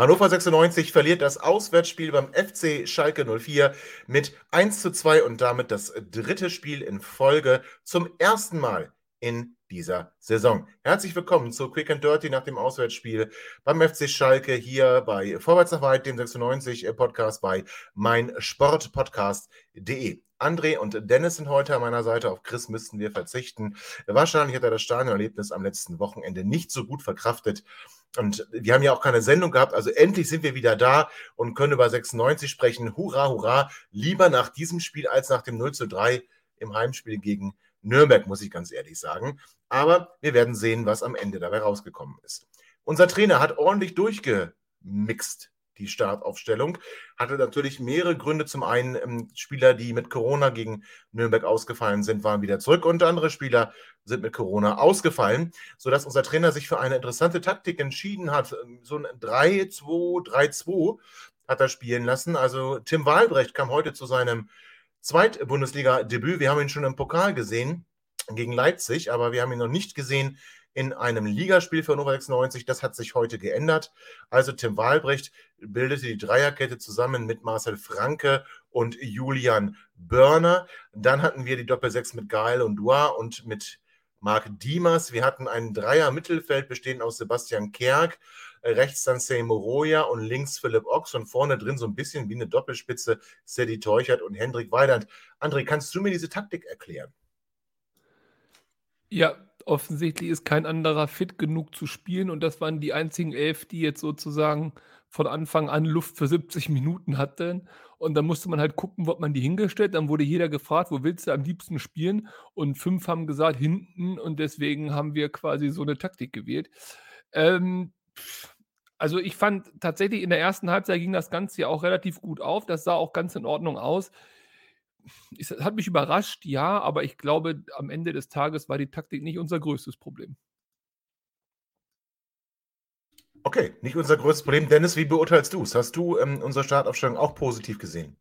Hannover 96 verliert das Auswärtsspiel beim FC Schalke 04 mit 1 zu 2 und damit das dritte Spiel in Folge zum ersten Mal in dieser Saison. Herzlich willkommen zu Quick and Dirty nach dem Auswärtsspiel beim FC Schalke hier bei Vorwärts nach Weit, dem 96 Podcast bei meinsportpodcast.de. André und Dennis sind heute an meiner Seite. Auf Chris müssten wir verzichten. Wahrscheinlich hat er das Stadionerlebnis am letzten Wochenende nicht so gut verkraftet. Und wir haben ja auch keine Sendung gehabt. Also endlich sind wir wieder da und können über 96 sprechen. Hurra, hurra. Lieber nach diesem Spiel als nach dem 0 zu 3 im Heimspiel gegen Nürnberg, muss ich ganz ehrlich sagen. Aber wir werden sehen, was am Ende dabei rausgekommen ist. Unser Trainer hat ordentlich durchgemixt die Startaufstellung. Hatte natürlich mehrere Gründe. Zum einen ähm, Spieler, die mit Corona gegen Nürnberg ausgefallen sind, waren wieder zurück und andere Spieler sind mit Corona ausgefallen, sodass unser Trainer sich für eine interessante Taktik entschieden hat. Ähm, so ein 3-2, 3-2 hat er spielen lassen. Also Tim Wahlbrecht kam heute zu seinem Zweit-Bundesliga-Debüt. Wir haben ihn schon im Pokal gesehen gegen Leipzig, aber wir haben ihn noch nicht gesehen in einem Ligaspiel für Hannover 96. Das hat sich heute geändert. Also Tim Wahlbrecht bildete die Dreierkette zusammen mit Marcel Franke und Julian Börner. Dann hatten wir die Doppel-6 mit Gael und Dua und mit Marc Diemers. Wir hatten ein Dreier-Mittelfeld bestehend aus Sebastian Kerk, rechts dann Sey Moroja und links Philipp Ochs und vorne drin so ein bisschen wie eine Doppelspitze Sedi Teuchert und Hendrik Weidand. André, kannst du mir diese Taktik erklären? Ja, offensichtlich ist kein anderer fit genug zu spielen und das waren die einzigen elf, die jetzt sozusagen von Anfang an Luft für 70 Minuten hatten. Und dann musste man halt gucken, wo man die hingestellt. Dann wurde jeder gefragt, wo willst du am liebsten spielen? Und fünf haben gesagt, hinten. Und deswegen haben wir quasi so eine Taktik gewählt. Ähm, also ich fand tatsächlich in der ersten Halbzeit ging das Ganze ja auch relativ gut auf. Das sah auch ganz in Ordnung aus es hat mich überrascht, ja, aber ich glaube, am Ende des Tages war die Taktik nicht unser größtes Problem. Okay, nicht unser größtes Problem. Dennis, wie beurteilst du es? Hast du ähm, unsere Startaufstellung auch positiv gesehen?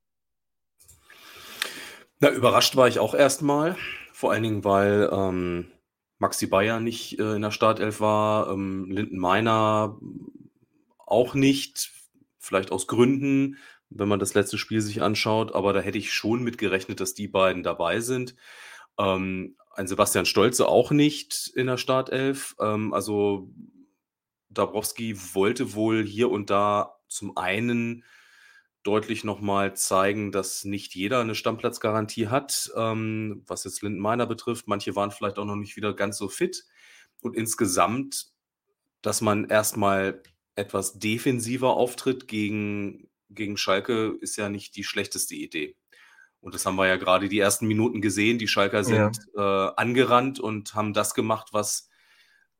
Na, überrascht war ich auch erstmal. Vor allen Dingen, weil ähm, Maxi Bayer nicht äh, in der Startelf war, ähm, Linden Meiner auch nicht, vielleicht aus Gründen wenn man das letzte Spiel sich anschaut, aber da hätte ich schon mit gerechnet, dass die beiden dabei sind. Ähm, ein Sebastian Stolze auch nicht in der Startelf. Ähm, also Dabrowski wollte wohl hier und da zum einen deutlich nochmal zeigen, dass nicht jeder eine Stammplatzgarantie hat, ähm, was jetzt Lindenmeiner betrifft. Manche waren vielleicht auch noch nicht wieder ganz so fit. Und insgesamt, dass man erstmal etwas defensiver auftritt gegen gegen Schalke ist ja nicht die schlechteste Idee. Und das haben wir ja gerade die ersten Minuten gesehen. Die Schalker sind ja. äh, angerannt und haben das gemacht, was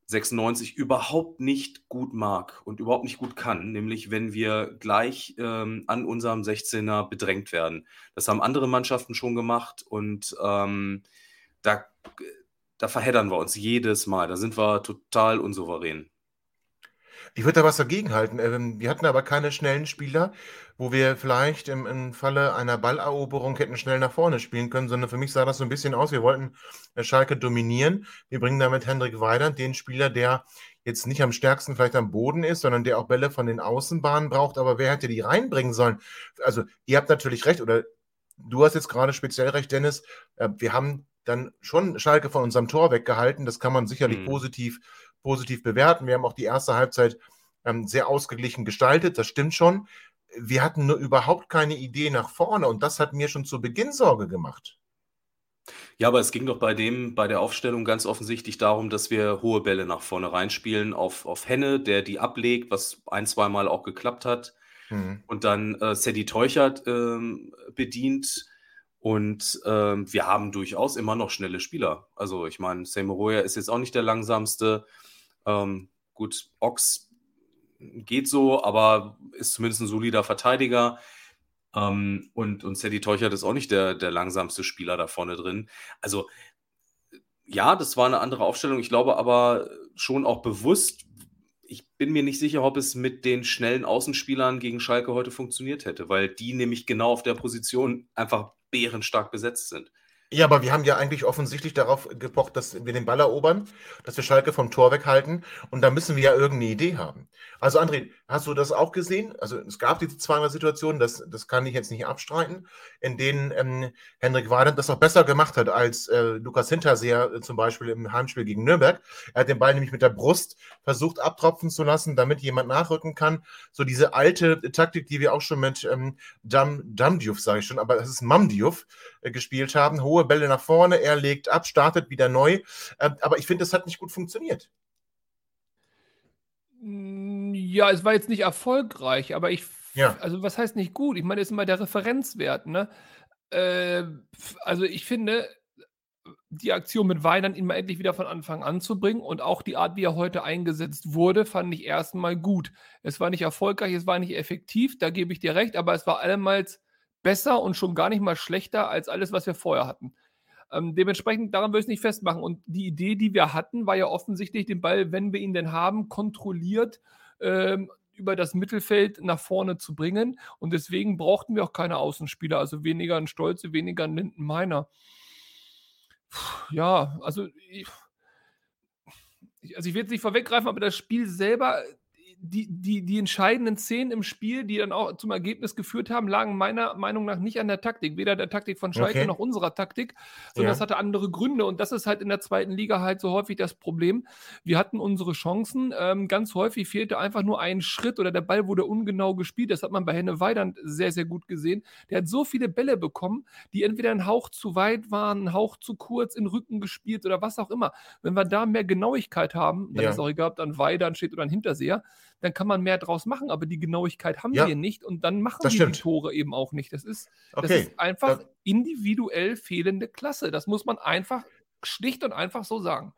96 überhaupt nicht gut mag und überhaupt nicht gut kann, nämlich wenn wir gleich ähm, an unserem 16er bedrängt werden. Das haben andere Mannschaften schon gemacht und ähm, da, da verheddern wir uns jedes Mal. Da sind wir total unsouverän. Ich würde da was dagegen halten. Ähm, wir hatten aber keine schnellen Spieler, wo wir vielleicht im, im Falle einer Balleroberung hätten schnell nach vorne spielen können, sondern für mich sah das so ein bisschen aus, wir wollten äh, Schalke dominieren. Wir bringen damit Hendrik Weidand, den Spieler, der jetzt nicht am stärksten vielleicht am Boden ist, sondern der auch Bälle von den Außenbahnen braucht. Aber wer hätte die reinbringen sollen? Also, ihr habt natürlich recht, oder du hast jetzt gerade speziell recht, Dennis. Äh, wir haben dann schon Schalke von unserem Tor weggehalten. Das kann man sicherlich mhm. positiv positiv bewerten. Wir haben auch die erste Halbzeit ähm, sehr ausgeglichen gestaltet, das stimmt schon. Wir hatten nur überhaupt keine Idee nach vorne und das hat mir schon zu Beginn Sorge gemacht. Ja, aber es ging doch bei dem, bei der Aufstellung ganz offensichtlich darum, dass wir hohe Bälle nach vorne reinspielen auf, auf Henne, der die ablegt, was ein, zweimal auch geklappt hat. Mhm. Und dann äh, Sadie Teuchert ähm, bedient Und ähm, wir haben durchaus immer noch schnelle Spieler. Also ich meine, Semoroya ist jetzt auch nicht der langsamste. Ähm, gut, Ox geht so, aber ist zumindest ein solider Verteidiger. Ähm, und, und Sadie Teuchert ist auch nicht der, der langsamste Spieler da vorne drin. Also ja, das war eine andere Aufstellung. Ich glaube aber schon auch bewusst, ich bin mir nicht sicher, ob es mit den schnellen Außenspielern gegen Schalke heute funktioniert hätte, weil die nämlich genau auf der Position einfach bärenstark besetzt sind. Ja, aber wir haben ja eigentlich offensichtlich darauf gepocht, dass wir den Ball erobern, dass wir Schalke vom Tor weghalten und da müssen wir ja irgendeine Idee haben. Also André, hast du das auch gesehen? Also es gab diese zweimal Situationen, das, das kann ich jetzt nicht abstreiten, in denen ähm, Hendrik Wadern das auch besser gemacht hat als äh, Lukas Hinterseher äh, zum Beispiel im Heimspiel gegen Nürnberg. Er hat den Ball nämlich mit der Brust versucht abtropfen zu lassen, damit jemand nachrücken kann. So diese alte Taktik, die wir auch schon mit ähm, Dam, Damdiouf, sage ich schon, aber es ist Mamdiouf, äh, gespielt haben. Hohe Bälle nach vorne, er legt ab, startet wieder neu. Äh, aber ich finde, das hat nicht gut funktioniert. Hm, ja, es war jetzt nicht erfolgreich, aber ich, ja. also was heißt nicht gut? Ich meine, das ist immer der Referenzwert, ne? Äh, also ich finde, die Aktion mit Weidern ihn mal endlich wieder von Anfang an zu bringen und auch die Art, wie er heute eingesetzt wurde, fand ich erstmal gut. Es war nicht erfolgreich, es war nicht effektiv, da gebe ich dir recht, aber es war allemal besser und schon gar nicht mal schlechter als alles, was wir vorher hatten. Ähm, dementsprechend, daran würde ich es nicht festmachen. Und die Idee, die wir hatten, war ja offensichtlich, den Ball, wenn wir ihn denn haben, kontrolliert ähm, über das Mittelfeld nach vorne zu bringen. Und deswegen brauchten wir auch keine Außenspieler, also weniger ein Stolze, weniger ein Linden Meiner. Ja, also ich, also ich will jetzt nicht vorweggreifen, aber das Spiel selber die, die, die entscheidenden Szenen im Spiel, die dann auch zum Ergebnis geführt haben, lagen meiner Meinung nach nicht an der Taktik, weder der Taktik von Schalke okay. noch unserer Taktik, sondern ja. das hatte andere Gründe. Und das ist halt in der zweiten Liga halt so häufig das Problem. Wir hatten unsere Chancen. Ähm, ganz häufig fehlte einfach nur ein Schritt oder der Ball wurde ungenau gespielt. Das hat man bei Henne Weidand sehr, sehr gut gesehen. Der hat so viele Bälle bekommen, die entweder ein Hauch zu weit waren, ein Hauch zu kurz in den Rücken gespielt oder was auch immer. Wenn wir da mehr Genauigkeit haben, dann ja. ist auch egal, ob dann Weidand steht oder ein Hinterseher, dann kann man mehr draus machen, aber die Genauigkeit haben ja, wir nicht und dann machen wir die Tore eben auch nicht. Das ist, okay. das ist einfach das individuell fehlende Klasse. Das muss man einfach schlicht und einfach so sagen.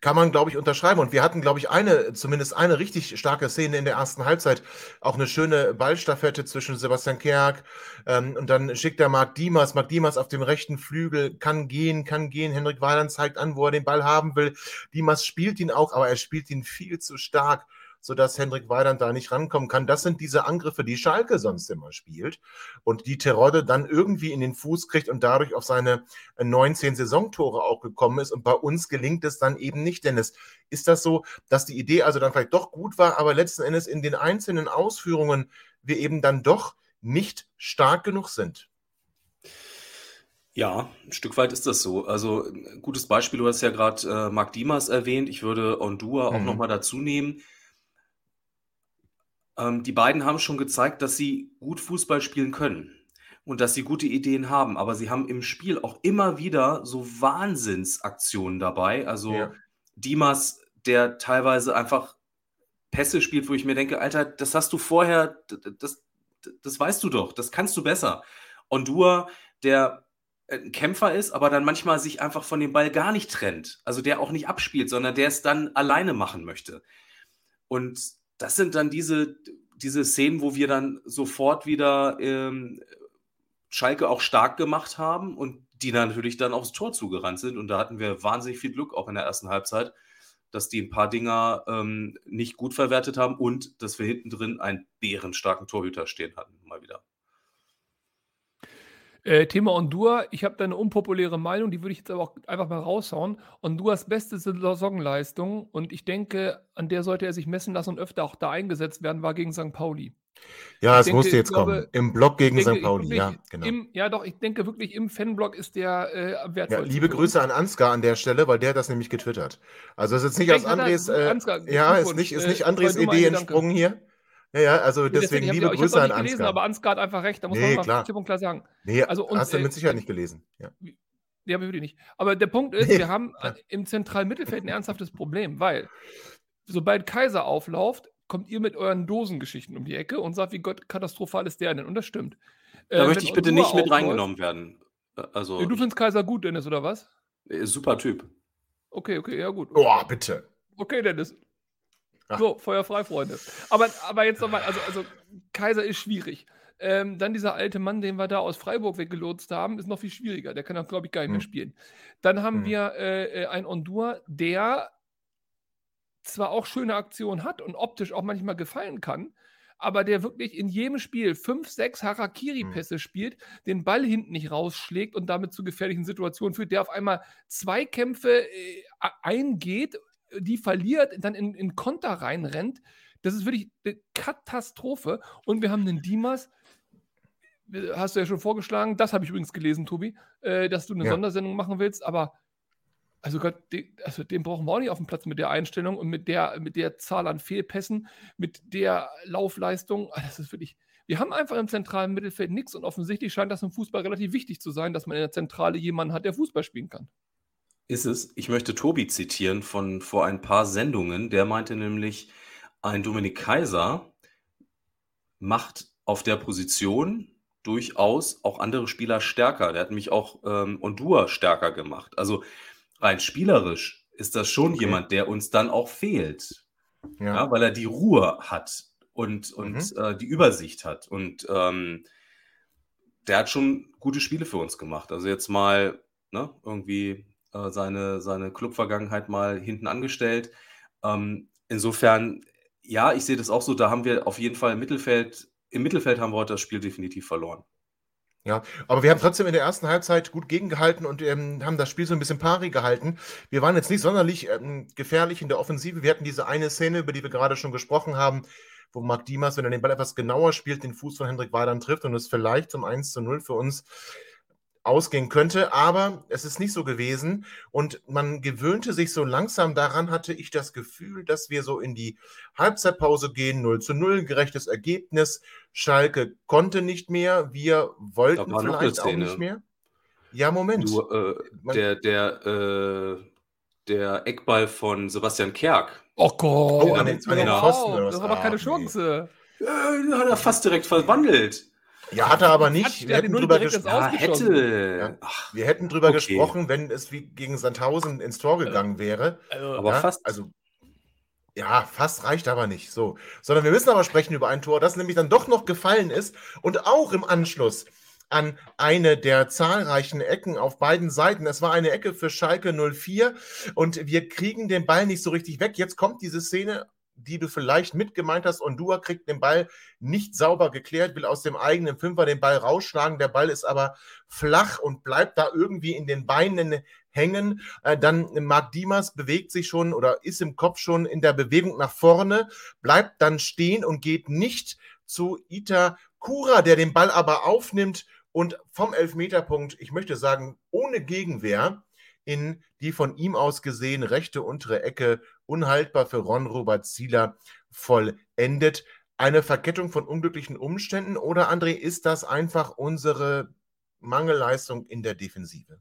Kann man, glaube ich, unterschreiben. Und wir hatten, glaube ich, eine, zumindest eine richtig starke Szene in der ersten Halbzeit. Auch eine schöne Ballstaffette zwischen Sebastian Kerk ähm, und dann schickt er Marc Diemers. Marc Diemers auf dem rechten Flügel kann gehen, kann gehen. Henrik Weiland zeigt an, wo er den Ball haben will. Diemers spielt ihn auch, aber er spielt ihn viel zu stark sodass Hendrik Weidand da nicht rankommen kann. Das sind diese Angriffe, die Schalke sonst immer spielt und die Terodde dann irgendwie in den Fuß kriegt und dadurch auf seine 19 Saisontore auch gekommen ist. Und bei uns gelingt es dann eben nicht, Dennis. Ist das so, dass die Idee also dann vielleicht doch gut war, aber letzten Endes in den einzelnen Ausführungen wir eben dann doch nicht stark genug sind? Ja, ein Stück weit ist das so. Also ein gutes Beispiel, du hast ja gerade äh, Marc Dimas erwähnt. Ich würde Ondua auch mhm. nochmal dazu nehmen. Ähm, die beiden haben schon gezeigt, dass sie gut Fußball spielen können und dass sie gute Ideen haben. Aber sie haben im Spiel auch immer wieder so Wahnsinnsaktionen dabei. Also ja. Dimas, der teilweise einfach Pässe spielt, wo ich mir denke, Alter, das hast du vorher, das, das weißt du doch, das kannst du besser. Ondua, der ein Kämpfer ist, aber dann manchmal sich einfach von dem Ball gar nicht trennt. Also der auch nicht abspielt, sondern der es dann alleine machen möchte. Und das sind dann diese, diese Szenen, wo wir dann sofort wieder ähm, Schalke auch stark gemacht haben und die natürlich dann aufs Tor zugerannt sind. Und da hatten wir wahnsinnig viel Glück auch in der ersten Halbzeit, dass die ein paar Dinger ähm, nicht gut verwertet haben und dass wir hinten drin einen bärenstarken Torhüter stehen hatten, mal wieder. Äh, Thema Ondua, ich habe da eine unpopuläre Meinung, die würde ich jetzt aber auch einfach mal raushauen. Onduas beste Saisonleistung und ich denke, an der sollte er sich messen lassen und öfter auch da eingesetzt werden, war gegen St. Pauli. Ja, es musste jetzt glaube, kommen. Im Block gegen denke, St. Pauli, ja, genau. Im, ja, doch, ich denke wirklich, im Fanblock ist der äh, wertvoll. Ja, liebe Grüße an Ansgar an der Stelle, weil der hat das nämlich getwittert. Also es ist jetzt nicht aus Andres, äh, Ansgar, ja, ist nicht, ist nicht äh, Andres Idee entsprungen hier. Ja, ja, also deswegen, deswegen liebe ich, Grüße an Ansgar. gelesen, aber Ansgar hat einfach recht, da muss nee, man mal klipp und klar sagen. Nee, also, und, hast du mit Sicherheit äh, nicht gelesen. Ja. Ja, aber wirklich nicht. Aber der Punkt ist, nee. wir haben im zentralen Mittelfeld ein ernsthaftes Problem, weil sobald Kaiser auflauft, kommt ihr mit euren Dosengeschichten um die Ecke und sagt, wie Gott katastrophal ist der denn? Und das stimmt. Da äh, möchte ich bitte nicht mit reingenommen werden. Äh, Also, du ich, findest Kaiser gut, Dennis, oder was? äh, super Typ. Okay, okay, ja gut. Boah, bitte. Okay, Dennis. So, feuerfrei, Freunde. Aber, aber jetzt nochmal, also, also Kaiser ist schwierig. Ähm, dann dieser alte Mann, den wir da aus Freiburg weggelotst haben, ist noch viel schwieriger. Der kann auch, glaube ich, gar nicht mehr Hm. spielen. Dann haben Hm. wir äh, äh, einen Ondur, der zwar auch schöne Aktionen hat und optisch auch manchmal gefallen kann, aber der wirklich in jedem Spiel fünf, sechs Harakiri-Pässe spielt, den Ball hinten nicht rausschlägt und damit zu gefährlichen Situationen führt, der auf einmal Zweikämpfe äh, eingeht, die verliert, dann in, in Konter reinrennt. Das ist wirklich eine Katastrophe. Und wir haben einen Dimas, äh, hast du ja schon vorgeschlagen, das habe ich übrigens gelesen, Tobi, äh, dass du eine Ja. Sondersendung machen willst, aber also Gott, den, also den brauchen wir auch nicht auf dem Platz mit der Einstellung und mit der, mit der Zahl an Fehlpässen, mit der Laufleistung. Ah, Das ist wirklich. Wir haben einfach im zentralen Mittelfeld nichts und offensichtlich scheint das im Fußball relativ wichtig zu sein, dass man in der Zentrale jemanden hat, der Fußball spielen kann. Ist es. Ich möchte Tobi zitieren von vor ein paar Sendungen. Der meinte nämlich, ein Dominik Kaiser macht auf der Position durchaus auch andere Spieler stärker. Der hat nämlich auch ähm, Ondua stärker gemacht. Also rein spielerisch ist das schon Okay. jemand, der uns dann auch fehlt. Ja. Ja, weil er die Ruhe hat und, und äh, die Übersicht hat. Und ähm, der hat schon gute Spiele für uns gemacht. Also jetzt mal ne, irgendwie äh, seine, seine Clubvergangenheit mal hinten angestellt. Ähm, insofern, ja, ich sehe das auch so, da haben wir auf jeden Fall im Mittelfeld, im Mittelfeld haben wir heute das Spiel definitiv verloren. Ja, aber wir haben trotzdem in der ersten Halbzeit gut gegengehalten und ähm, haben das Spiel so ein bisschen pari gehalten. Wir waren jetzt nicht sonderlich ähm, gefährlich in der Offensive. Wir hatten diese eine Szene, über die wir gerade schon gesprochen haben, wo Marc Dimas, wenn er den Ball etwas genauer spielt, den Fuß von Hendrik Weidern trifft und es vielleicht zum 1 zu 0 für uns ausgehen könnte. Aber es ist nicht so gewesen und man gewöhnte sich so langsam daran, hatte ich das Gefühl, dass wir so in die Halbzeitpause gehen, 0 zu 0, gerechtes Ergebnis. Schalke konnte nicht mehr, wir wollten vielleicht auch Szene. nicht mehr. Ja, Moment. Du, äh, der, der, äh, der Eckball von Sebastian Kerk, Oh Gott, Oh, an den- an den doch Pfosten Das war doch keine Ah, nee. Chance. äh, hat er fast direkt verwandelt. Ja, hat er aber nicht. Wir hätten, drüber Ja, Ausgeschossen. hätte. Ja. Wir hätten drüber Okay. gesprochen, wenn es wie gegen Sandhausen ins Tor gegangen wäre. Also, aber ja, fast. Also, ja, fast reicht aber nicht. So. Sondern wir müssen aber sprechen über ein Tor, das nämlich dann doch noch gefallen ist und auch im Anschluss an eine der zahlreichen Ecken auf beiden Seiten. Es war eine Ecke für Schalke 04 und wir kriegen den Ball nicht so richtig weg. Jetzt kommt diese Szene, die du vielleicht mitgemeint hast und Dua kriegt den Ball nicht sauber geklärt, will aus dem eigenen Fünfer den Ball rausschlagen. Der Ball ist aber flach und bleibt da irgendwie in den Beinen hängen. Äh, dann Marc Dimas bewegt sich schon oder ist im Kopf schon in der Bewegung nach vorne, bleibt dann stehen und geht nicht zu Ita Kura, der den Ball aber aufnimmt und vom Elfmeterpunkt, ich möchte sagen, ohne Gegenwehr, in die von ihm aus gesehen rechte untere Ecke unhaltbar für Ron Robert Zieler vollendet. Eine Verkettung von unglücklichen Umständen oder André, ist das einfach unsere Mangelleistung in der Defensive?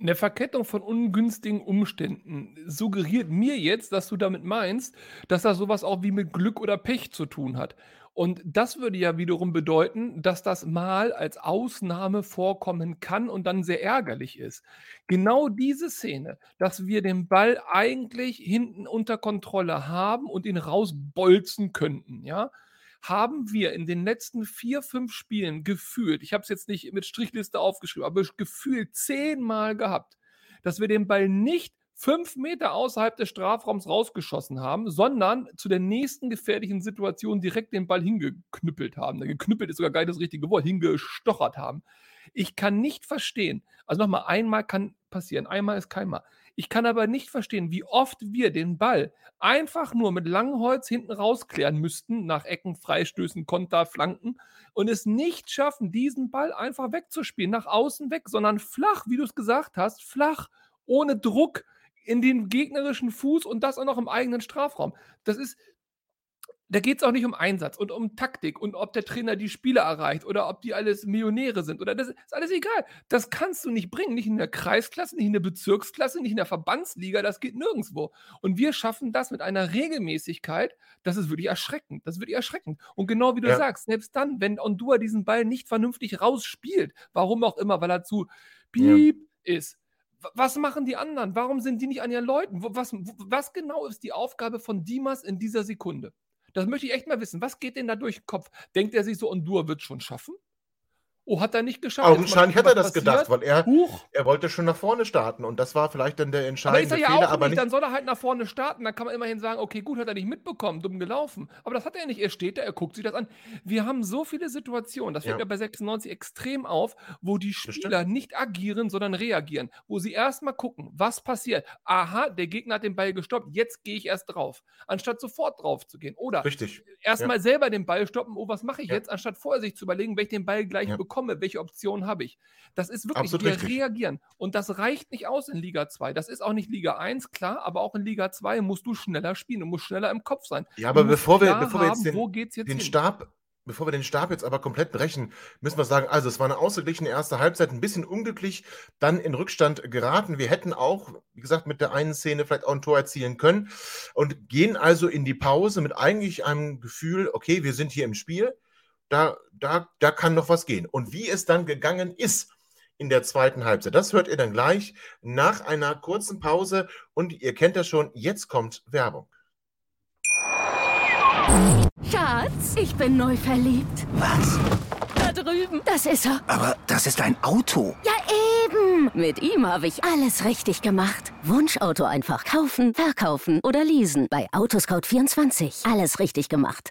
Eine Verkettung von ungünstigen Umständen suggeriert mir jetzt, dass du damit meinst, dass das sowas auch wie mit Glück oder Pech zu tun hat. Und das würde ja wiederum bedeuten, dass das mal als Ausnahme vorkommen kann und dann sehr ärgerlich ist. Genau diese Szene, dass wir den Ball eigentlich hinten unter Kontrolle haben und ihn rausbolzen könnten, ja, haben wir in den letzten vier, fünf Spielen gefühlt, ich habe es jetzt nicht mit Strichliste aufgeschrieben, aber gefühlt zehnmal gehabt, dass wir den Ball nicht fünf Meter außerhalb des Strafraums rausgeschossen haben, sondern zu der nächsten gefährlichen Situation direkt den Ball hingeknüppelt haben. Geknüppelt ist sogar gar nicht das richtige Wort, hingestochert haben. Ich kann nicht verstehen, also nochmal, einmal kann passieren, einmal ist keinmal. Ich kann aber nicht verstehen, wie oft wir den Ball einfach nur mit Langholz hinten rausklären müssten, nach Ecken, Freistößen, Konter, Flanken, und es nicht schaffen, diesen Ball einfach wegzuspielen, nach außen weg, sondern flach, wie du es gesagt hast, flach, ohne Druck in den gegnerischen Fuß und das auch noch im eigenen Strafraum. Das ist, da geht es auch nicht um Einsatz und um Taktik und ob der Trainer die Spieler erreicht oder ob die alles Millionäre sind oder das ist alles egal. Das kannst du nicht bringen, nicht in der Kreisklasse, nicht in der Bezirksklasse, nicht in der Verbandsliga, das geht nirgendwo. Und wir schaffen das mit einer Regelmäßigkeit, das ist wirklich erschreckend. Das ist wirklich erschreckend. Und genau wie du Ja. sagst, selbst dann, wenn Ondua diesen Ball nicht vernünftig rausspielt, warum auch immer, weil er zu piep ist. Was machen die anderen? Warum sind die nicht an ihren Leuten? Was, was genau ist die Aufgabe von Dimas in dieser Sekunde? Das möchte ich echt mal wissen. Was geht denn da durch den Kopf? Denkt er sich so, Ondur wird schon schaffen? Oh, hat er nicht geschafft. Augenscheinlich hat er das gedacht, passiert. weil er, Huch. er wollte schon nach vorne starten und das war vielleicht dann der Aber entscheidende er ja Fehler, aber nicht. Dann soll er halt nach vorne starten. Dann kann man immerhin sagen, okay, gut, hat er nicht mitbekommen, dumm gelaufen. Aber das hat er nicht. Er steht da, er guckt sich das an. Wir haben so viele Situationen, das fällt Ja. mir bei 96 extrem auf, wo die. Spieler nicht agieren, sondern reagieren. Wo sie erstmal gucken, was passiert. Aha, der Gegner hat den Ball gestoppt, jetzt gehe ich erst drauf. Anstatt sofort drauf zu gehen. Oder Richtig. erstmal selber den Ball stoppen, oh, was mache ich Ja. jetzt, anstatt vorher sich zu überlegen, ich den Ball gleich Ja. Bekomme, welche Option habe ich. Das ist wirklich, Absolut wir richtig. reagieren. Und das reicht nicht aus in Liga 2. Das ist auch nicht Liga 1, klar, aber auch in Liga 2 musst du schneller spielen und musst schneller im Kopf sein. Ja, aber bevor wir, bevor wir jetzt haben, den, jetzt den? Stab, bevor wir den Stab jetzt aber komplett brechen, müssen wir sagen, also es war eine ausgeglichene erste Halbzeit, ein bisschen unglücklich, dann in Rückstand geraten. Wir hätten auch, wie gesagt, mit der einen Szene vielleicht auch ein Tor erzielen können und gehen also in die Pause mit eigentlich einem Gefühl, okay, wir sind hier im Spiel, da, da, da kann noch was gehen. Und wie es dann gegangen ist in der zweiten Halbzeit, das hört ihr dann gleich nach einer kurzen Pause und ihr kennt das schon, jetzt kommt Werbung. Schatz, ich bin neu verliebt. Was? Da drüben. Das ist er. Aber das ist ein Auto. Ja, eben. Mit ihm habe ich alles richtig gemacht. Wunschauto einfach kaufen, verkaufen oder leasen. Bei Autoscout24. Alles richtig gemacht.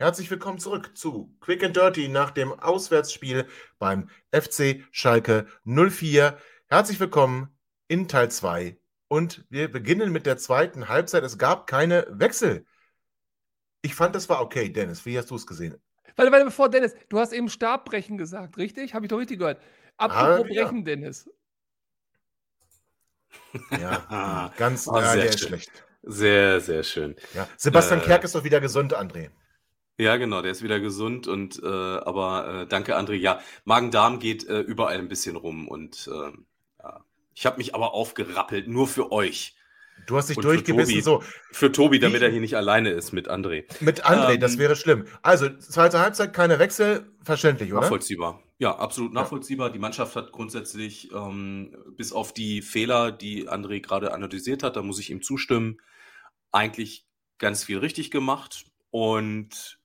Herzlich willkommen zurück zu Quick and Dirty nach dem Auswärtsspiel beim FC Schalke 04. Herzlich willkommen in Teil 2 und wir beginnen mit der zweiten Halbzeit. Es gab keine Wechsel. Ich fand, das war okay, Dennis. Wie hast du es gesehen? Warte, warte, bevor Dennis, du hast eben Stabbrechen gesagt, richtig? Habe ich doch richtig gehört. Apropos Ah, ja. Brechen, Dennis. Ja, ganz, Ah, ja, sehr der ist schön. schlecht. Sehr, sehr schön. Ja. Sebastian Äh, Kerk ist doch wieder gesund, André. Ja, genau, der ist wieder gesund und äh, aber äh, danke, André. Ja, Magen-Darm geht äh, überall ein bisschen rum und ähm, ja. ich habe mich aber aufgerappelt, nur für euch. Du hast dich Und für durchgebissen, Tobi. so Für Tobi, damit er hier nicht alleine ist mit André. mit André, Ähm, das wäre schlimm. Also, zweite Halbzeit, keine Wechsel, verständlich, oder? Nachvollziehbar. Ja, absolut nachvollziehbar. Die Mannschaft hat grundsätzlich, ähm, bis auf die Fehler, die André gerade analysiert hat, da muss ich ihm zustimmen, eigentlich ganz viel richtig gemacht. Und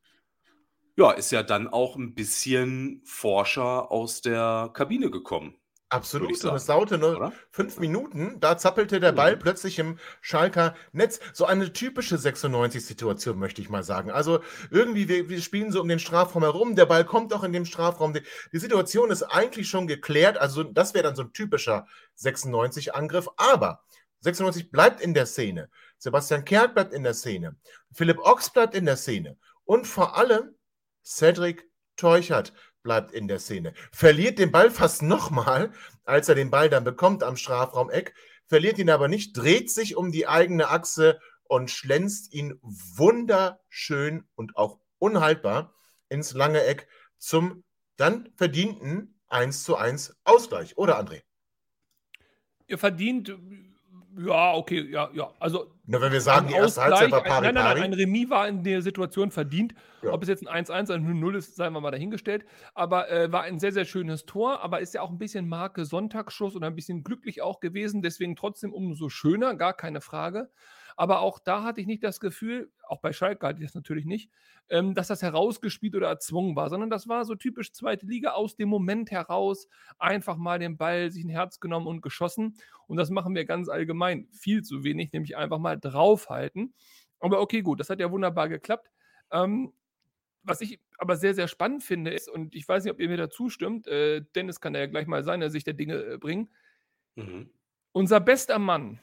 ja, ist ja dann auch ein bisschen Forscher aus der Kabine gekommen, Absolut. Und es dauerte nur oder? fünf Minuten, da zappelte der Ball Mhm. plötzlich im Schalker Netz. So eine typische 96-Situation, möchte ich mal sagen. Also irgendwie, wir, wir spielen so um den Strafraum herum, der Ball kommt auch in dem Strafraum. Die, die Situation ist eigentlich schon geklärt, also das wäre dann so ein typischer 96-Angriff, aber 96 bleibt in der Szene. Sebastian Kerk bleibt in der Szene. Philipp Ochs bleibt in der Szene. Und vor allem Cedric Teuchert bleibt in der Szene. Verliert den Ball fast nochmal, als er den Ball dann bekommt am Strafraumeck, verliert ihn aber nicht, dreht sich um die eigene Achse und schlänzt ihn wunderschön und auch unhaltbar ins lange Eck zum dann verdienten 1 zu 1 Ausgleich. Oder André? Ihr verdient, ja, okay, ja, ja. Also Nur wenn wir sagen, die erste Halbzeit war pari Nein, nein, nein, ein Remis war in der Situation verdient. Ja. Ob es jetzt ein 1-1 oder ein 0 ist, seien wir mal dahingestellt. Aber äh, war ein sehr, sehr schönes Tor. Aber ist ja auch ein bisschen Marke Sonntagsschuss und ein bisschen glücklich auch gewesen. Deswegen trotzdem umso schöner, gar keine Frage. Aber auch da hatte ich nicht das Gefühl, auch bei Schalke hatte ich das natürlich nicht, ähm, dass das herausgespielt oder erzwungen war, sondern das war so typisch zweite Liga aus dem Moment heraus, einfach mal den Ball sich ein Herz genommen und geschossen. Und das machen wir ganz allgemein viel zu wenig, nämlich einfach mal draufhalten. Aber okay, gut, das hat ja wunderbar geklappt. Ähm, was ich aber sehr, sehr spannend finde, ist, und ich weiß nicht, ob ihr mir da zustimmt, äh, Dennis kann da ja gleich mal seine Sicht der Dinge äh, bringen. Mhm. Unser bester Mann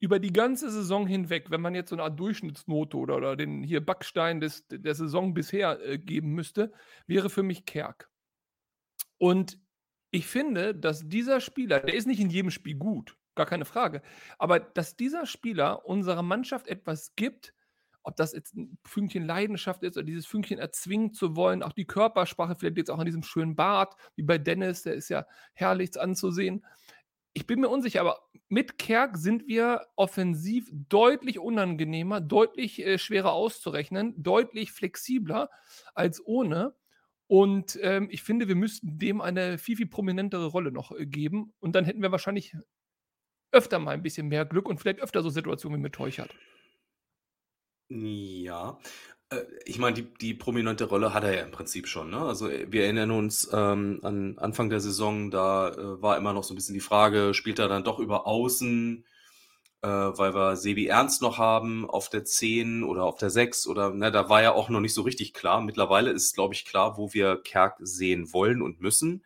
über die ganze Saison hinweg, wenn man jetzt so eine Art Durchschnittsnote oder, oder den hier Backstein des, der Saison bisher äh, geben müsste, wäre für mich Kerk. Und ich finde, dass dieser Spieler, der ist nicht in jedem Spiel gut, gar keine Frage, aber dass dieser Spieler unserer Mannschaft etwas gibt, ob das jetzt ein Fünkchen Leidenschaft ist oder dieses Fünkchen erzwingen zu wollen, auch die Körpersprache, vielleicht jetzt auch an diesem schönen Bart, wie bei Dennis, der ist ja herrlich anzusehen. Ich bin mir unsicher, aber mit Kerk sind wir offensiv deutlich unangenehmer, deutlich äh, schwerer auszurechnen, deutlich flexibler als ohne. Und ähm, ich finde, wir müssten dem eine viel, viel prominentere Rolle noch äh, geben. Und dann hätten wir wahrscheinlich öfter mal ein bisschen mehr Glück und vielleicht öfter so Situationen wie mit Teuchert. Ja, äh, ich meine, die, die prominente Rolle hat er ja im Prinzip schon. Ne? Also wir erinnern uns ähm, an Anfang der Saison, da äh, war immer noch so ein bisschen die Frage, spielt er dann doch über Außen, äh, weil wir Sebi Ernst noch haben auf der 10 oder auf der 6 oder ne, da war ja auch noch nicht so richtig klar. Mittlerweile ist, glaube ich, klar, wo wir Kerk sehen wollen und müssen.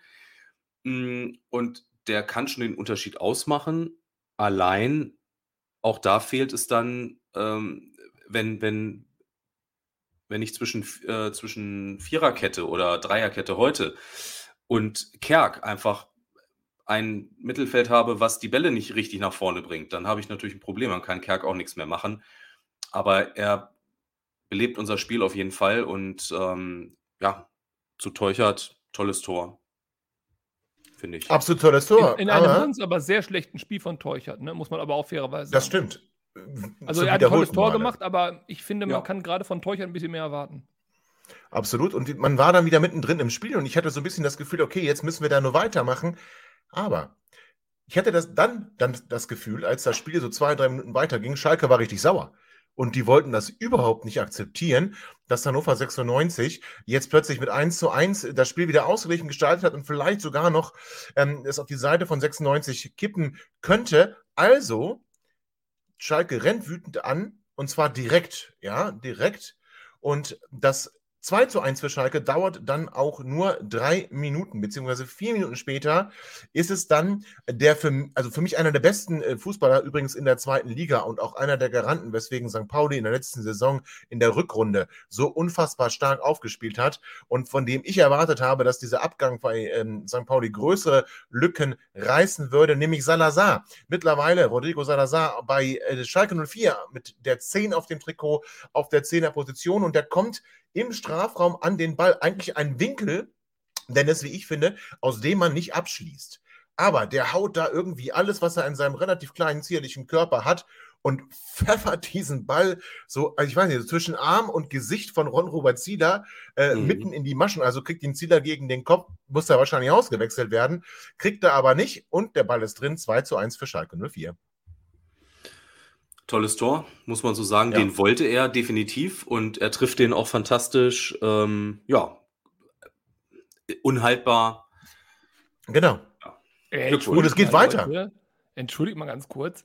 Mm, und der kann schon den Unterschied ausmachen. Allein, auch da fehlt es dann, ähm, wenn, wenn, wenn ich zwischen, äh, zwischen Viererkette oder Dreierkette heute und Kerk einfach ein Mittelfeld habe, was die Bälle nicht richtig nach vorne bringt, dann habe ich natürlich ein Problem. Dann kann Kerk auch nichts mehr machen. Aber er belebt unser Spiel auf jeden Fall und ähm, ja, zu Teuchert, tolles Tor. Finde ich. Absolut tolles Tor. In, in einem aber, aber sehr schlechten Spiel von Teuchert, ne? muss man aber auch fairerweise sagen. Das stimmt. Also er hat ein tolles Tor Male. gemacht, aber ich finde, man ja. kann gerade von Teuchert ein bisschen mehr erwarten. Absolut. Und man war dann wieder mittendrin im Spiel und ich hatte so ein bisschen das Gefühl, okay, jetzt müssen wir da nur weitermachen. Aber ich hatte das dann, dann das Gefühl, als das Spiel so zwei, drei Minuten weiterging, Schalke war richtig sauer. Und die wollten das überhaupt nicht akzeptieren, dass Hannover 96 jetzt plötzlich mit 1 zu 1 das Spiel wieder ausgeglichen gestaltet hat und vielleicht sogar noch ähm, es auf die Seite von 96 kippen könnte. Also Schalke rennt wütend an und zwar direkt, ja, direkt. Und das 2 zu 1 für Schalke dauert dann auch nur drei Minuten, beziehungsweise vier Minuten später ist es dann der für, also für mich einer der besten äh, Fußballer übrigens in der zweiten Liga und auch einer der Garanten, weswegen St. Pauli in der letzten Saison in der Rückrunde so unfassbar stark aufgespielt hat und von dem ich erwartet habe, dass dieser Abgang bei ähm, St. Pauli größere Lücken reißen würde, nämlich Salazar. Mittlerweile Rodrigo Salazar bei äh, Schalke 04 mit der 10 auf dem Trikot auf der 10er Position und der kommt im Strafraum an den Ball. Eigentlich ein Winkel, denn es, wie ich finde, aus dem man nicht abschließt. Aber der haut da irgendwie alles, was er in seinem relativ kleinen, zierlichen Körper hat und pfeffert diesen Ball so, also ich weiß nicht, zwischen Arm und Gesicht von Ron-Robert Zieler äh, mhm. mitten in die Maschen. Also kriegt den Zieler gegen den Kopf, muss er wahrscheinlich ausgewechselt werden, kriegt er aber nicht und der Ball ist drin, 2 zu 1 für Schalke 04. Tolles Tor, muss man so sagen. Ja. Den wollte er definitiv und er trifft den auch fantastisch. Ähm, ja, unhaltbar. Genau. Ja. Und es geht weiter. Leute, entschuldigt mal ganz kurz.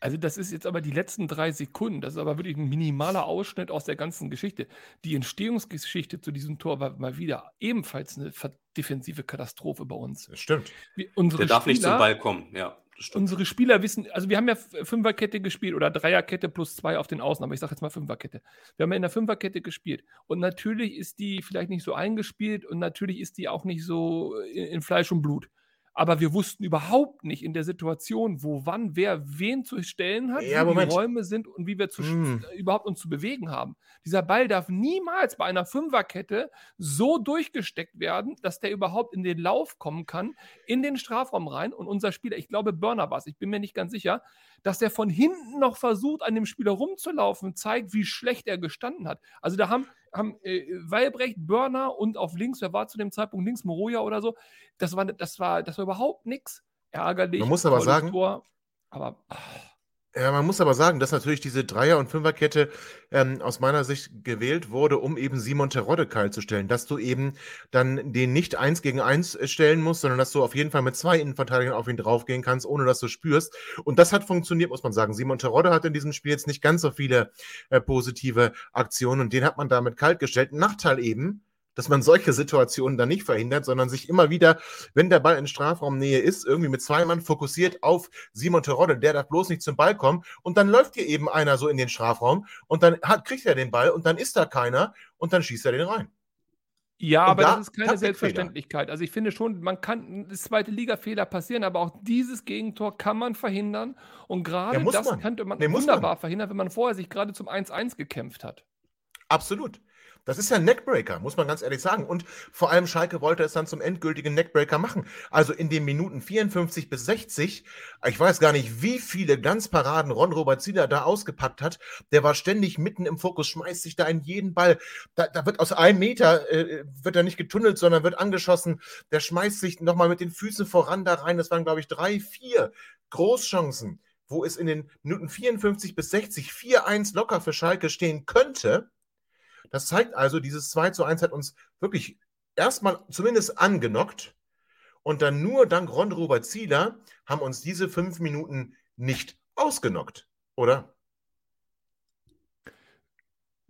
Also, das ist jetzt aber die letzten drei Sekunden. Das ist aber wirklich ein minimaler Ausschnitt aus der ganzen Geschichte. Die Entstehungsgeschichte zu diesem Tor war mal wieder ebenfalls eine defensive Katastrophe bei uns. Das stimmt. Wir, der darf Spieler, nicht zum Ball kommen, ja. Unsere Spieler wissen, also wir haben ja Fünferkette gespielt oder Dreierkette plus zwei auf den Außen, aber ich sage jetzt mal Fünferkette. Wir haben ja in der Fünferkette gespielt und natürlich ist die vielleicht nicht so eingespielt und natürlich ist die auch nicht so in, in Fleisch und Blut aber wir wussten überhaupt nicht in der Situation, wo, wann, wer wen zu stellen hat, ja, wie Moment. die Räume sind und wie wir zu, mm. überhaupt uns zu bewegen haben. Dieser Ball darf niemals bei einer Fünferkette so durchgesteckt werden, dass der überhaupt in den Lauf kommen kann, in den Strafraum rein. Und unser Spieler, ich glaube, Burner war es, ich bin mir nicht ganz sicher, dass der von hinten noch versucht, an dem Spieler rumzulaufen, zeigt, wie schlecht er gestanden hat. Also da haben, haben äh, Weilbrecht, Börner und auf links, wer war zu dem Zeitpunkt links, Moroja oder so, das war, das war, das war überhaupt nichts. Ärgerlich. Man muss aber sagen, Tor, aber. Ach. Ja, man muss aber sagen, dass natürlich diese Dreier- und Fünferkette ähm, aus meiner Sicht gewählt wurde, um eben Simon Terodde kalt zu stellen. Dass du eben dann den nicht eins gegen eins stellen musst, sondern dass du auf jeden Fall mit zwei Innenverteidigern auf ihn draufgehen kannst, ohne dass du spürst. Und das hat funktioniert, muss man sagen. Simon Terodde hat in diesem Spiel jetzt nicht ganz so viele äh, positive Aktionen und den hat man damit kalt gestellt. Nachteil eben, dass man solche Situationen dann nicht verhindert, sondern sich immer wieder, wenn der Ball in Strafraumnähe ist, irgendwie mit zwei Mann fokussiert auf Simon Terodde, der darf bloß nicht zum Ball kommen und dann läuft hier eben einer so in den Strafraum und dann hat, kriegt er den Ball und dann ist da keiner und dann schießt er den rein. Ja, Und aber da das ist keine. Selbstverständlichkeit. Also ich finde schon, man kann das zweite Liga-Fehler passieren, aber auch dieses Gegentor kann man verhindern. Und gerade muss das man. könnte man Nee, wunderbar verhindern, wenn man vorher sich gerade zum 1-1 gekämpft hat. Absolut. Das ist ja ein Neckbreaker, muss man ganz ehrlich sagen. Und vor allem Schalke wollte es dann zum endgültigen Neckbreaker machen. Also in den Minuten 54 bis 60, ich weiß gar nicht, wie viele Glanzparaden Ron Robert Zieler da ausgepackt hat. Der war ständig mitten im Fokus, schmeißt sich da in jeden Ball. Da, da wird aus einem Meter, äh, wird er nicht getunnelt, sondern wird angeschossen. Der schmeißt sich nochmal mit den Füßen voran da rein. Das waren, glaube ich, drei, vier Großchancen, wo es in den Minuten 54 bis 60 4-1 locker für Schalke stehen könnte. Das zeigt also, dieses 2 zu 1 hat uns wirklich erstmal zumindest angenockt. Und dann nur dank Ron Robert Zieler haben uns diese fünf Minuten nicht ausgenockt, oder?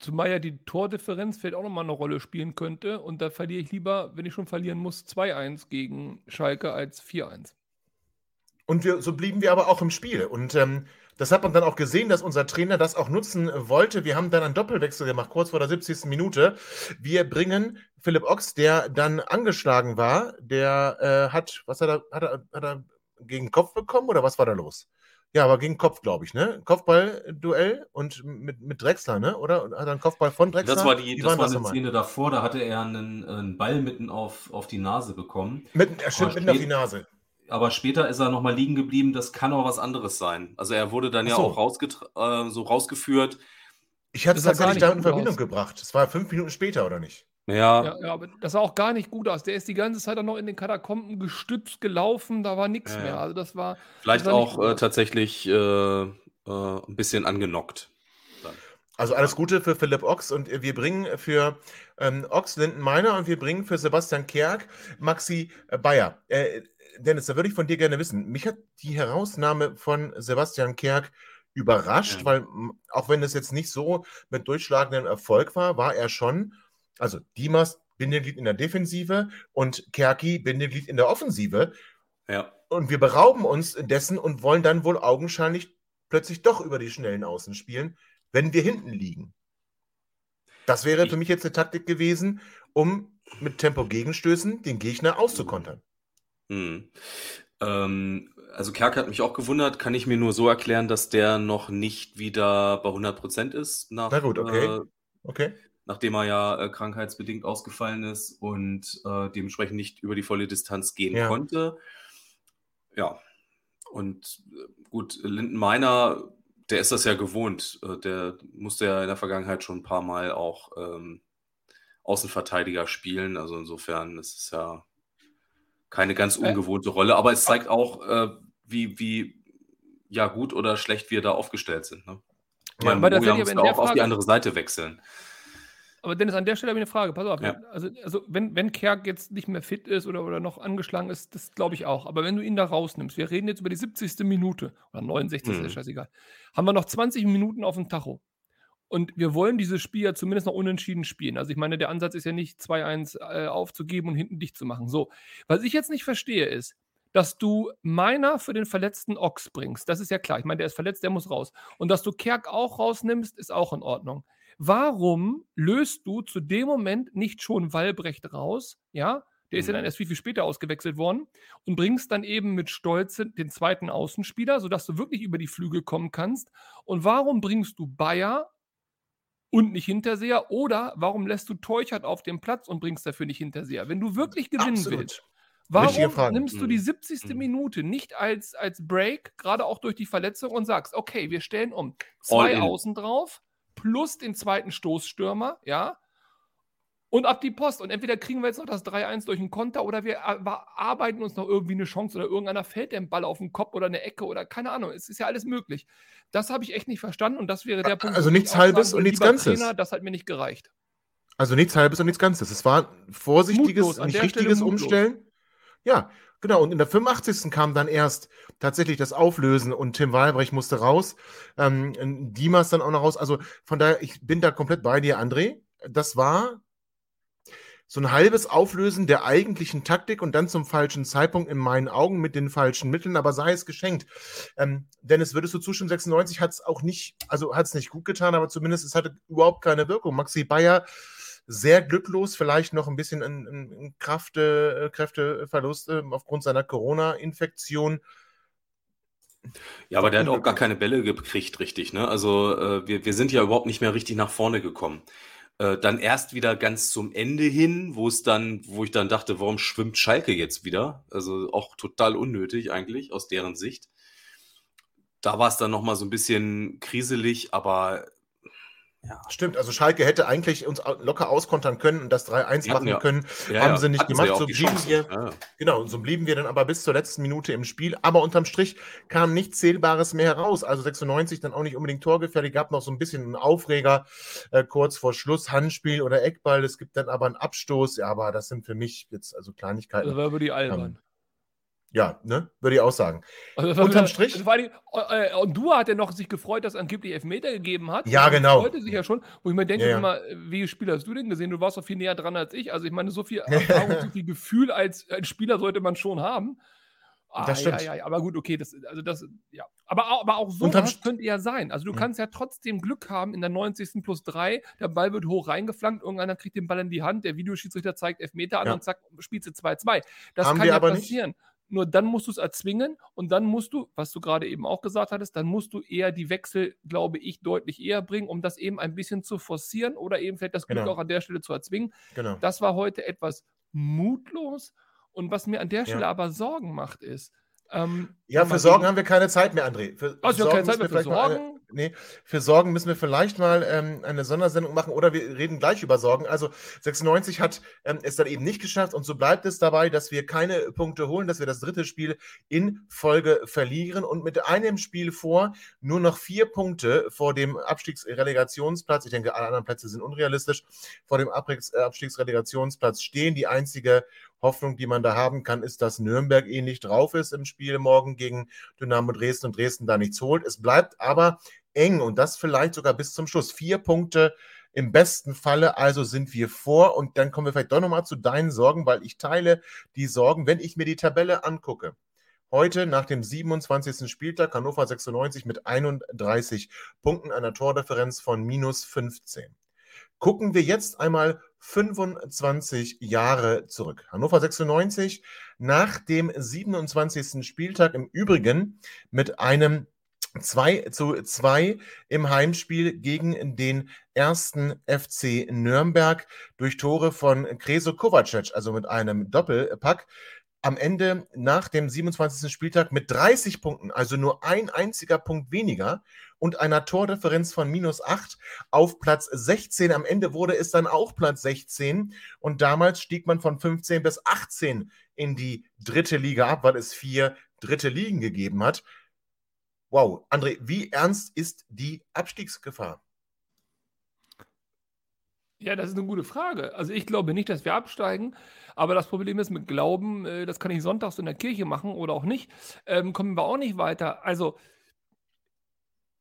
Zumal ja die Tordifferenz vielleicht auch nochmal eine Rolle spielen könnte. Und da verliere ich lieber, wenn ich schon verlieren muss, 2-1 gegen Schalke als 4-1. Und wir, so blieben wir aber auch im Spiel. Und ähm, das hat man dann auch gesehen, dass unser Trainer das auch nutzen wollte. Wir haben dann einen Doppelwechsel gemacht, kurz vor der 70. Minute. Wir bringen Philipp Ochs, der dann angeschlagen war, der äh, hat, was hat er, hat er, hat er gegen den Kopf bekommen oder was war da los? Ja, aber gegen Kopf, glaube ich, ne? Kopfball-Duell und mit, mit Drexler, ne? Oder hat er einen Kopfball von Drexler? Das war, die, Wie das war eine? Szene davor, da hatte er einen, einen Ball mitten auf, auf die Nase bekommen. Mit, er stimmt, mitten auf die Nase. Aber später ist er nochmal liegen geblieben, das kann auch was anderes sein. Also er wurde dann Ach ja so. auch rausgetr- äh, so rausgeführt. Ich hatte es gar tatsächlich nicht damit in Verbindung aus. gebracht. Es war fünf Minuten später, oder nicht? Ja, Ja, ja, aber das sah auch gar nicht gut aus. Der ist die ganze Zeit dann noch in den Katakomben gestützt gelaufen, da war nichts Ja, mehr. Also das war. vielleicht das auch äh, tatsächlich äh, äh, ein bisschen angenockt. Dann. Also alles Gute für Philipp Ochs und wir bringen für ähm, Ochs Linden Meiner und wir bringen für Sebastian Kerk Maxi äh, Bayer. Dennis, da würde ich von dir gerne wissen. Mich hat die Herausnahme von Sebastian Kerk überrascht, Ja. weil auch wenn es jetzt nicht so mit durchschlagendem Erfolg war, war er schon, also Dimas Bindeglied in der Defensive und Kerki Bindeglied in der Offensive. Ja. Und wir berauben uns dessen und wollen dann wohl augenscheinlich plötzlich doch über die schnellen Außen spielen, wenn wir hinten liegen. Das wäre für mich jetzt eine Taktik gewesen, um mit Tempo-Gegenstößen den Gegner auszukontern. Hm. Ähm, also Kerk hat mich auch gewundert, kann ich mir nur so erklären, dass der noch nicht wieder bei 100% ist, nach, Na gut, okay. äh, Okay? nachdem er ja äh, krankheitsbedingt ausgefallen ist und äh, dementsprechend nicht über die volle Distanz gehen Ja. konnte. Ja, und äh, gut, Linden Meiner, der ist das ja gewohnt. Äh, der musste ja in der Vergangenheit schon ein paar Mal auch ähm, Außenverteidiger spielen. Also insofern ist es ja keine ganz Äh, ungewohnte Rolle. Aber es zeigt auch, äh, wie, wie ja, gut oder schlecht wir da aufgestellt sind. Ne? Ich Ja, meine, aber musste in der auch auf die Frage- andere Seite wechseln. Aber Dennis, an der Stelle habe ich eine Frage. Pass auf. Ja. Also, also wenn, wenn Kerk jetzt nicht mehr fit ist oder, oder noch angeschlagen ist, das glaube ich auch. Aber wenn du ihn da rausnimmst, wir reden jetzt über die 70. Minute oder 69. Mhm. ist scheißegal, haben wir noch 20 Minuten auf dem Tacho. Und wir wollen dieses Spiel ja zumindest noch unentschieden spielen. Also ich meine, der Ansatz ist ja nicht 2-1 äh, aufzugeben und hinten dicht zu machen. So, was ich jetzt nicht verstehe ist, dass du Meiner für den verletzten Ochs bringst. Das ist ja klar. Ich meine, der ist verletzt, der muss raus. Und dass du Kerk auch rausnimmst, ist auch in Ordnung. Warum löst du zu dem Moment nicht schon Wallbrecht raus? Ja, der ist ja dann Mhm. erst viel, viel später ausgewechselt worden und bringst dann eben mit Stolze den zweiten Außenspieler, sodass du wirklich über die Flügel kommen kannst. Und warum bringst du Bayer und nicht Hinterseher? Oder warum lässt du Teuchert auf dem Platz und bringst dafür nicht Hinterseher? Wenn du wirklich gewinnen Absolut. willst, Warum nimmst du die Mhm. 70. Mhm. Minute nicht als, als Break, gerade auch durch die Verletzung, und sagst, okay, wir stellen um zwei. Außen drauf, plus den zweiten Stoßstürmer, ja, Und ab die Post. Und entweder kriegen wir jetzt noch das 3-1 durch einen Konter oder wir arbeiten uns noch irgendwie eine Chance oder irgendeiner fällt der Ball auf den Kopf oder eine Ecke oder keine Ahnung. Es ist ja alles möglich. Das habe ich echt nicht verstanden und das wäre der Punkt. Also nichts Halbes und nichts Ganzes. Trainer, das hat mir nicht gereicht. Also nichts Halbes und nichts Ganzes. Es war ein vorsichtiges, nicht richtiges Umstellen. Ja, genau. Und in der 85. kam dann erst tatsächlich das Auflösen und Tim Walbrecht musste raus. Ähm, Dimas dann auch noch raus. Also von daher, ich bin da komplett bei dir, André. Das war so ein halbes Auflösen der eigentlichen Taktik und dann zum falschen Zeitpunkt in meinen Augen mit den falschen Mitteln, aber sei es geschenkt. Ähm, Dennis, würdest du zustimmen, 96 hat es auch nicht, also hat es nicht gut getan, aber zumindest es hatte überhaupt keine Wirkung. Maxi Bayer sehr glücklos, vielleicht noch ein bisschen ein, Kräfte, äh, Kräfteverlust äh, aufgrund seiner Corona-Infektion. Ja, aber der hat auch gar keine Bälle gekriegt, richtig. Ne? Also äh, wir, wir sind ja überhaupt nicht mehr richtig nach vorne gekommen. Äh, dann erst wieder ganz zum Ende hin, wo es dann, wo ich dann dachte, warum schwimmt Schalke jetzt wieder? Also auch total unnötig eigentlich aus deren Sicht. Da war es dann nochmal so ein bisschen kriselig, aber ja. Stimmt, also Schalke hätte eigentlich uns locker auskontern können und das 3-1 machen ja. können. Ja, haben sie nicht Hatten gemacht. Sie so blieben wir, Genau, so blieben wir dann aber bis zur letzten Minute im Spiel. Aber unterm Strich kam nichts Zählbares mehr heraus. Also 96 dann auch nicht unbedingt torgefährlich. Gab noch so ein bisschen einen Aufreger äh, kurz vor Schluss, Handspiel oder Eckball. Es gibt dann aber einen Abstoß. Ja, aber das sind für mich jetzt also Kleinigkeiten. Das war über die albern. Ja, ne? Würde ich auch sagen. Also Unterm Strich. Die, äh, und du hat ja noch sich gefreut, dass es angeblich Elfmeter gegeben hat. Ja, genau. Freute sich ja schon. Wo ich mir denke, ja, ja. Mal, wie Spiel hast du denn gesehen? Du warst doch viel näher dran als ich. Also ich meine, so viel Erfahrung, so viel Gefühl als, als Spieler sollte man schon haben. Ah, das stimmt. Ja, ja, aber gut, okay, das, also das, ja. Aber, aber auch so könnte ja sein. Also du mhm. kannst ja trotzdem Glück haben in der 90. plus 3, der Ball wird hoch reingeflankt, irgendeiner kriegt den Ball in die Hand, der Videoschiedsrichter zeigt Elfmeter an ja. und zack, spielst du 2-2. Das haben kann ja passieren. Nicht. Nur dann musst du es erzwingen und dann musst du, was du gerade eben auch gesagt hattest, dann musst du eher die Wechsel, glaube ich, deutlich eher bringen, um das eben ein bisschen zu forcieren oder eben vielleicht das Glück genau. auch an der Stelle zu erzwingen. Genau. Das war heute etwas mutlos und was mir an der Stelle ja. aber Sorgen macht, ist, ähm, ja, für Sorgen haben wir keine Zeit mehr, André. Für also Sorgen keine Zeit mehr für Sorgen? Nee, für Sorgen müssen wir vielleicht mal ähm, eine Sondersendung machen oder wir reden gleich über Sorgen. Also 96 hat ähm, es dann eben nicht geschafft und so bleibt es dabei, dass wir keine Punkte holen, dass wir das dritte Spiel in Folge verlieren und mit einem Spiel vor nur noch vier Punkte vor dem Abstiegsrelegationsplatz, ich denke, alle anderen Plätze sind unrealistisch, vor dem äh, Abstiegsrelegationsplatz stehen. Die einzige Hoffnung, die man da haben kann, ist, dass Nürnberg ähnlich drauf ist im Spiel morgen gegen Dynamo Dresden und Dresden da nichts holt. Es bleibt aber eng und das vielleicht sogar bis zum Schluss. Vier Punkte im besten Falle, also sind wir vor und dann kommen wir vielleicht doch nochmal zu deinen Sorgen, weil ich teile die Sorgen, wenn ich mir die Tabelle angucke. Heute nach dem 27. Spieltag Hannover 96 mit 31 Punkten, einer Tordifferenz von minus 15. Gucken wir jetzt einmal 25 Jahre zurück. Hannover 96 nach dem 27. Spieltag im Übrigen mit einem 2 zu 2 im Heimspiel gegen den ersten FC Nürnberg durch Tore von Kreso Kovacic, also mit einem Doppelpack am Ende nach dem 27. Spieltag mit 30 Punkten, also nur ein einziger Punkt weniger und einer Tordifferenz von minus 8 auf Platz 16. Am Ende wurde es dann auch Platz 16 und damals stieg man von 15 bis 18 in die dritte Liga ab, weil es vier dritte Ligen gegeben hat. Wow, André, wie ernst ist die Abstiegsgefahr? Ja, das ist eine gute Frage. Also ich glaube nicht, dass wir absteigen, aber das Problem ist mit Glauben, äh, das kann ich sonntags in der Kirche machen oder auch nicht, ähm, kommen wir auch nicht weiter. Also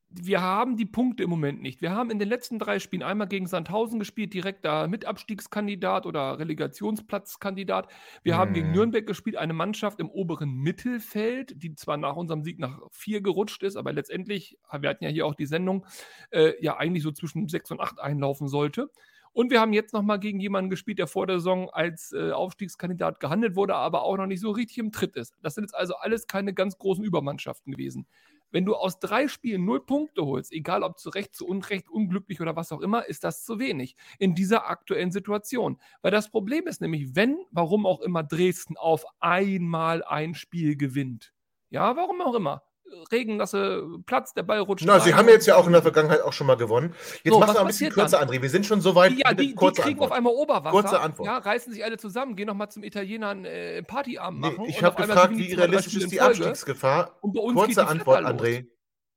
wir haben die Punkte im Moment nicht. Wir haben in den letzten drei Spielen einmal gegen Sandhausen gespielt, direkt da Mitabstiegskandidat oder Relegationsplatzkandidat. Wir mhm. haben gegen mhm. Nürnberg gespielt, eine Mannschaft im oberen Mittelfeld, die zwar nach unserem Sieg nach vier gerutscht ist, aber letztendlich, wir hatten ja hier auch die Sendung, äh, ja eigentlich so zwischen sechs und acht einlaufen sollte. Und wir haben jetzt nochmal gegen jemanden gespielt, der vor der Saison als äh, Aufstiegskandidat gehandelt wurde, aber auch noch nicht so richtig im Tritt ist. Das sind jetzt also alles keine ganz großen Übermannschaften gewesen. Wenn du aus drei Spielen null Punkte holst, egal ob zu Recht, zu Unrecht, unglücklich oder was auch immer, ist das zu wenig in dieser aktuellen Situation. Weil das Problem ist nämlich, wenn, warum auch immer Dresden auf einmal ein Spiel gewinnt, ja, warum auch immer, regennasse Platz, der Ball rutscht. Na, Sie rein. haben jetzt ja auch in der Vergangenheit auch schon mal gewonnen. Jetzt So, mach was mal ein bisschen kürzer, dann? André. Wir sind schon so weit. Ja, Bitte die, die kriegen Antwort. auf einmal Oberwasser. Kurze Antwort. Ja, reißen sich alle zusammen, gehen nochmal zum Italiener äh, Partyabend Nee, machen. ich und habe gefragt, wie die realistisch ist die. Abstiegsgefahr? Und bei uns Kurze die Antwort. André.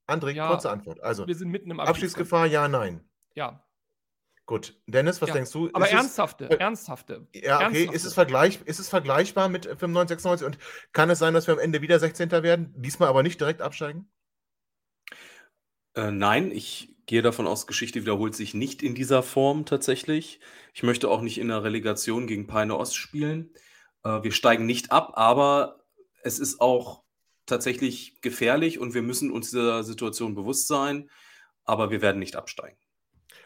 André, Ja. kurze Antwort. Also, Wir sind mitten im Abstiegsgefahr, ja, nein. Ja, Gut. Dennis, was Ja, denkst du? aber Ist es- ernsthafte, äh, ernsthafte. Ja, okay. Ernsthafte. Ist es, vergleich, ist es vergleichbar mit 95, 96? Und kann es sein, dass wir am Ende wieder 16. werden? Diesmal aber nicht direkt absteigen? Äh, nein, ich gehe davon aus, Geschichte wiederholt sich nicht in dieser Form tatsächlich. Ich möchte auch nicht in der Relegation gegen Peine Ost spielen. Äh, wir steigen nicht ab, aber es ist auch tatsächlich gefährlich und wir müssen uns dieser Situation bewusst sein, aber wir werden nicht absteigen.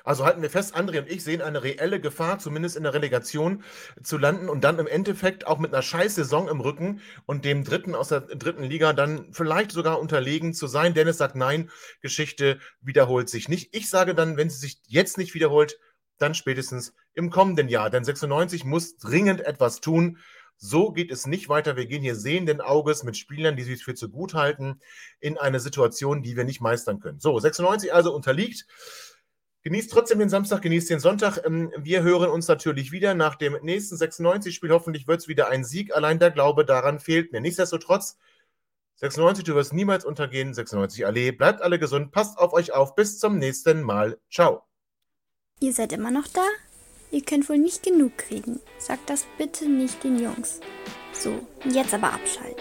Also halten wir fest, André und ich sehen eine reelle Gefahr, zumindest in der Relegation zu landen und dann im Endeffekt auch mit einer scheiß Saison im Rücken und dem Dritten aus der dritten Liga dann vielleicht sogar unterlegen zu sein. Dennis sagt nein, Geschichte wiederholt sich nicht. Ich sage dann, wenn sie sich jetzt nicht wiederholt, dann spätestens im kommenden Jahr. Denn 96 muss dringend etwas tun. So geht es nicht weiter. Wir gehen hier sehenden Auges mit Spielern, die sich für zu gut halten, in eine Situation, die wir nicht meistern können. So, 96 also unterliegt. Genießt trotzdem den Samstag, genießt den Sonntag. Ähm, Wir hören uns natürlich wieder nach dem nächsten 96-Spiel. Hoffentlich wird es wieder ein Sieg. Allein der Glaube daran fehlt mir. Nichtsdestotrotz, 96, du wirst niemals untergehen. 96 Allee, bleibt alle gesund, passt auf euch auf. Bis zum nächsten Mal. Ciao. Ihr seid immer noch da? Ihr könnt wohl nicht genug kriegen. Sagt das bitte nicht den Jungs. So, jetzt aber abschalten.